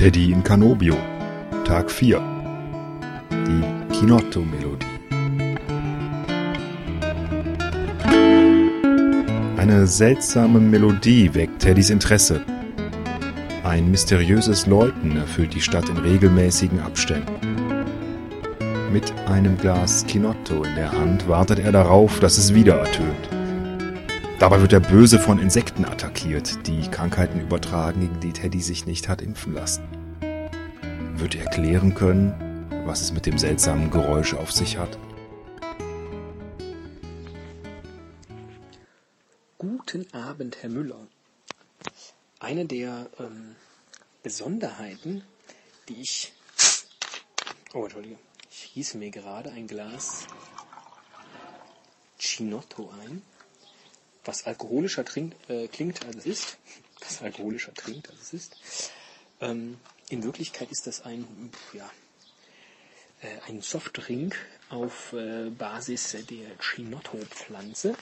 Teddy in Canobio. Tag 4. Die Kinotto-Melodie. Eine seltsame Melodie weckt Teddys Interesse. Ein mysteriöses Läuten erfüllt die Stadt in regelmäßigen Abständen. Mit einem Glas Kinotto in der Hand wartet er darauf, dass es wieder ertönt. Dabei wird der Böse von Insekten attackiert, die Krankheiten übertragen, gegen die Teddy sich nicht hat impfen lassen. Wird er klären können, was es mit dem seltsamen Geräusch auf sich hat? Guten Abend, Herr Müller. Eine der ähm, Besonderheiten, die ich. Oh, Entschuldige. Ich gieße mir gerade ein Glas Chinotto ein was alkoholischer trink, äh, klingt, als es ist, was alkoholischer trinkt, als es ist. Ähm, in Wirklichkeit ist das ein, ja, äh, ein Softdrink auf äh, Basis der Chinotto-Pflanze.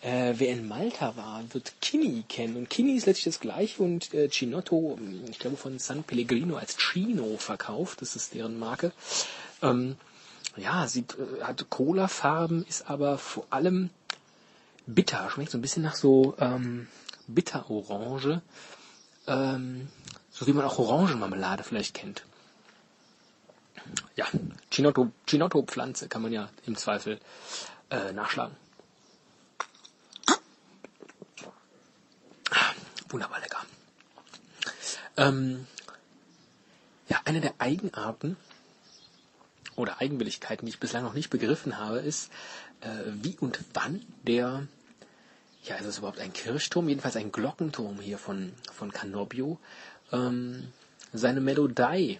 Äh, wer in Malta war, wird Kini kennen. Und Kini ist letztlich das gleiche und äh, Chinotto, ich glaube von San Pellegrino als Chino verkauft. Das ist deren Marke. Ähm, ja, sieht, äh, hat Cola-Farben, ist aber vor allem bitter, schmeckt so ein bisschen nach so ähm, Bitterorange, ähm, so wie man auch Orangenmarmelade vielleicht kennt. Ja, Chinotto, Chinotto-Pflanze kann man ja im Zweifel äh, nachschlagen. Wunderbar lecker. Ähm, ja, eine der Eigenarten oder Eigenwilligkeiten, die ich bislang noch nicht begriffen habe, ist, äh, wie und wann der ja, ist es überhaupt ein Kirchturm? Jedenfalls ein Glockenturm hier von, von Canobio. Ähm, seine Melodie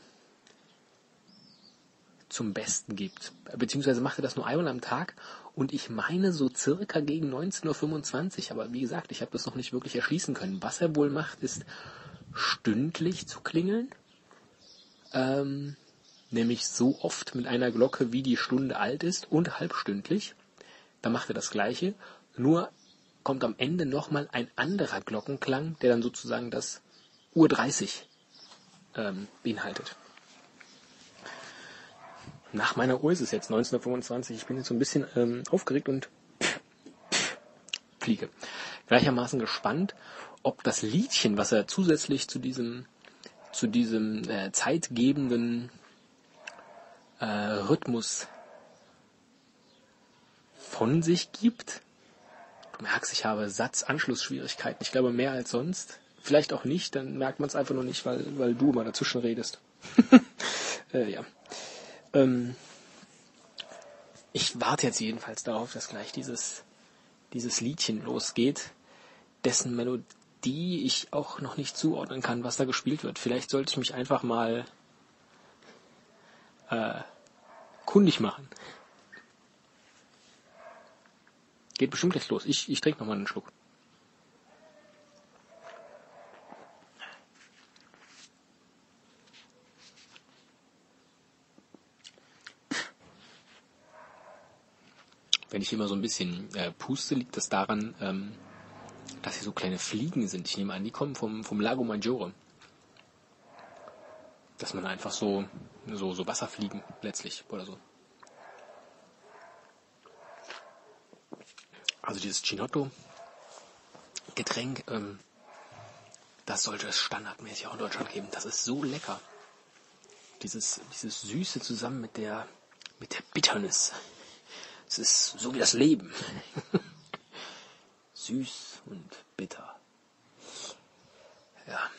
zum Besten gibt. Beziehungsweise macht er das nur einmal am Tag und ich meine so circa gegen 19.25 Uhr. Aber wie gesagt, ich habe das noch nicht wirklich erschließen können. Was er wohl macht, ist stündlich zu klingeln. Ähm, nämlich so oft mit einer Glocke, wie die Stunde alt ist und halbstündlich. Da macht er das gleiche. Nur kommt am Ende nochmal ein anderer Glockenklang, der dann sozusagen das Uhr 30 ähm, beinhaltet. Nach meiner Uhr ist es jetzt 1925. Ich bin jetzt so ein bisschen ähm, aufgeregt und fliege. Gleichermaßen gespannt, ob das Liedchen, was er zusätzlich zu diesem zu diesem äh, zeitgebenden äh, Rhythmus von sich gibt, Du merkst, ich habe Satzanschlussschwierigkeiten. Ich glaube mehr als sonst. Vielleicht auch nicht, dann merkt man es einfach nur nicht, weil, weil du immer dazwischen redest. äh, ja. Ähm, ich warte jetzt jedenfalls darauf, dass gleich dieses, dieses Liedchen losgeht, dessen Melodie ich auch noch nicht zuordnen kann, was da gespielt wird. Vielleicht sollte ich mich einfach mal äh, kundig machen. Geht bestimmt gleich los. Ich, ich trinke nochmal einen Schluck. Wenn ich immer so ein bisschen äh, puste, liegt das daran, ähm, dass hier so kleine Fliegen sind. Ich nehme an, die kommen vom, vom Lago Maggiore. Dass man einfach so, so, so Wasserfliegen letztlich oder so. Also dieses Chinotto-Getränk, ähm, das sollte es standardmäßig auch in Deutschland geben. Das ist so lecker. Dieses, dieses Süße zusammen mit der, mit der Bitternis. Es ist so wie das Leben. Süß und bitter. Ja.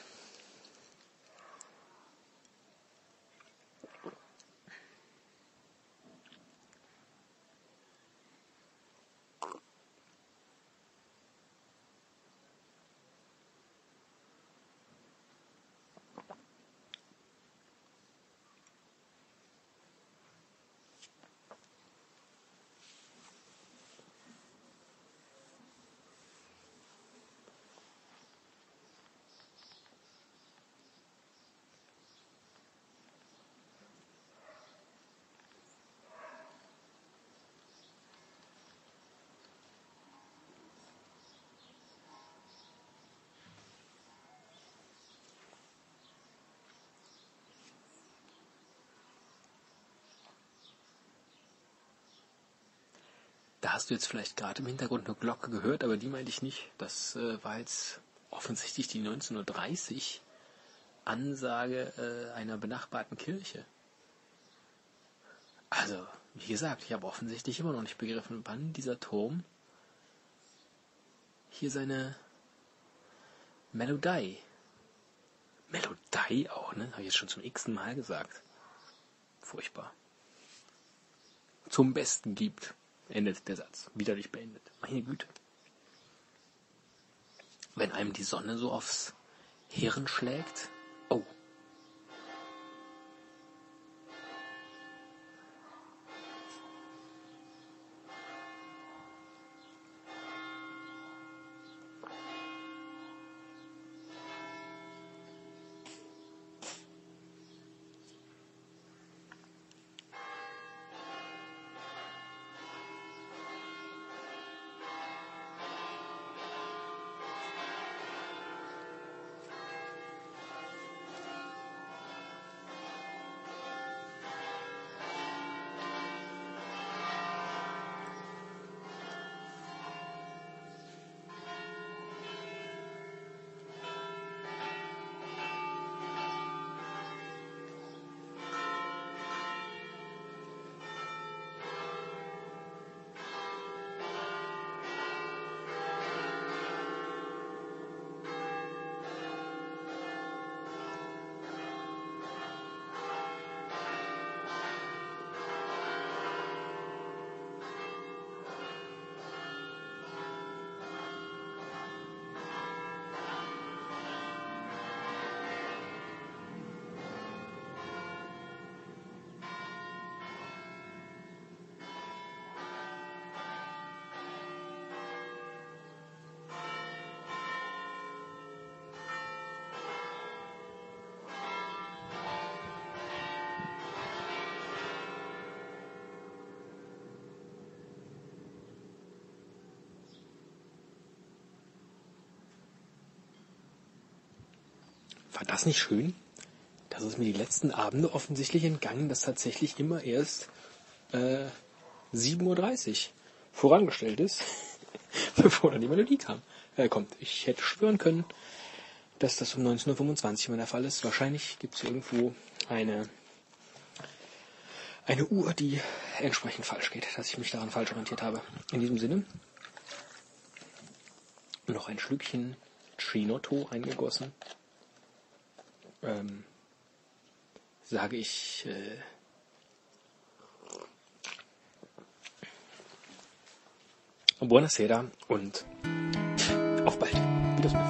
Da hast du jetzt vielleicht gerade im Hintergrund eine Glocke gehört, aber die meinte ich nicht. Das äh, war jetzt offensichtlich die 1930 Ansage äh, einer benachbarten Kirche. Also, wie gesagt, ich habe offensichtlich immer noch nicht begriffen, wann dieser Turm hier seine Melodie. Melodie auch, ne? Habe ich jetzt schon zum x Mal gesagt. Furchtbar. Zum Besten gibt. Endet der Satz. Widerlich beendet. Meine Güte. Wenn einem die Sonne so aufs Hirn schlägt. Oh. War das nicht schön? Das ist mir die letzten Abende offensichtlich entgangen, dass tatsächlich immer erst äh, 7.30 Uhr vorangestellt ist, bevor dann die Melodie kam. Äh, kommt. Ich hätte schwören können, dass das um 19.25 Uhr immer der Fall ist. Wahrscheinlich gibt es irgendwo eine, eine Uhr, die entsprechend falsch geht, dass ich mich daran falsch orientiert habe. In diesem Sinne noch ein Schlückchen Chinotto eingegossen ähm, sage ich äh, Buonasera und auf bald. Wiedersehen.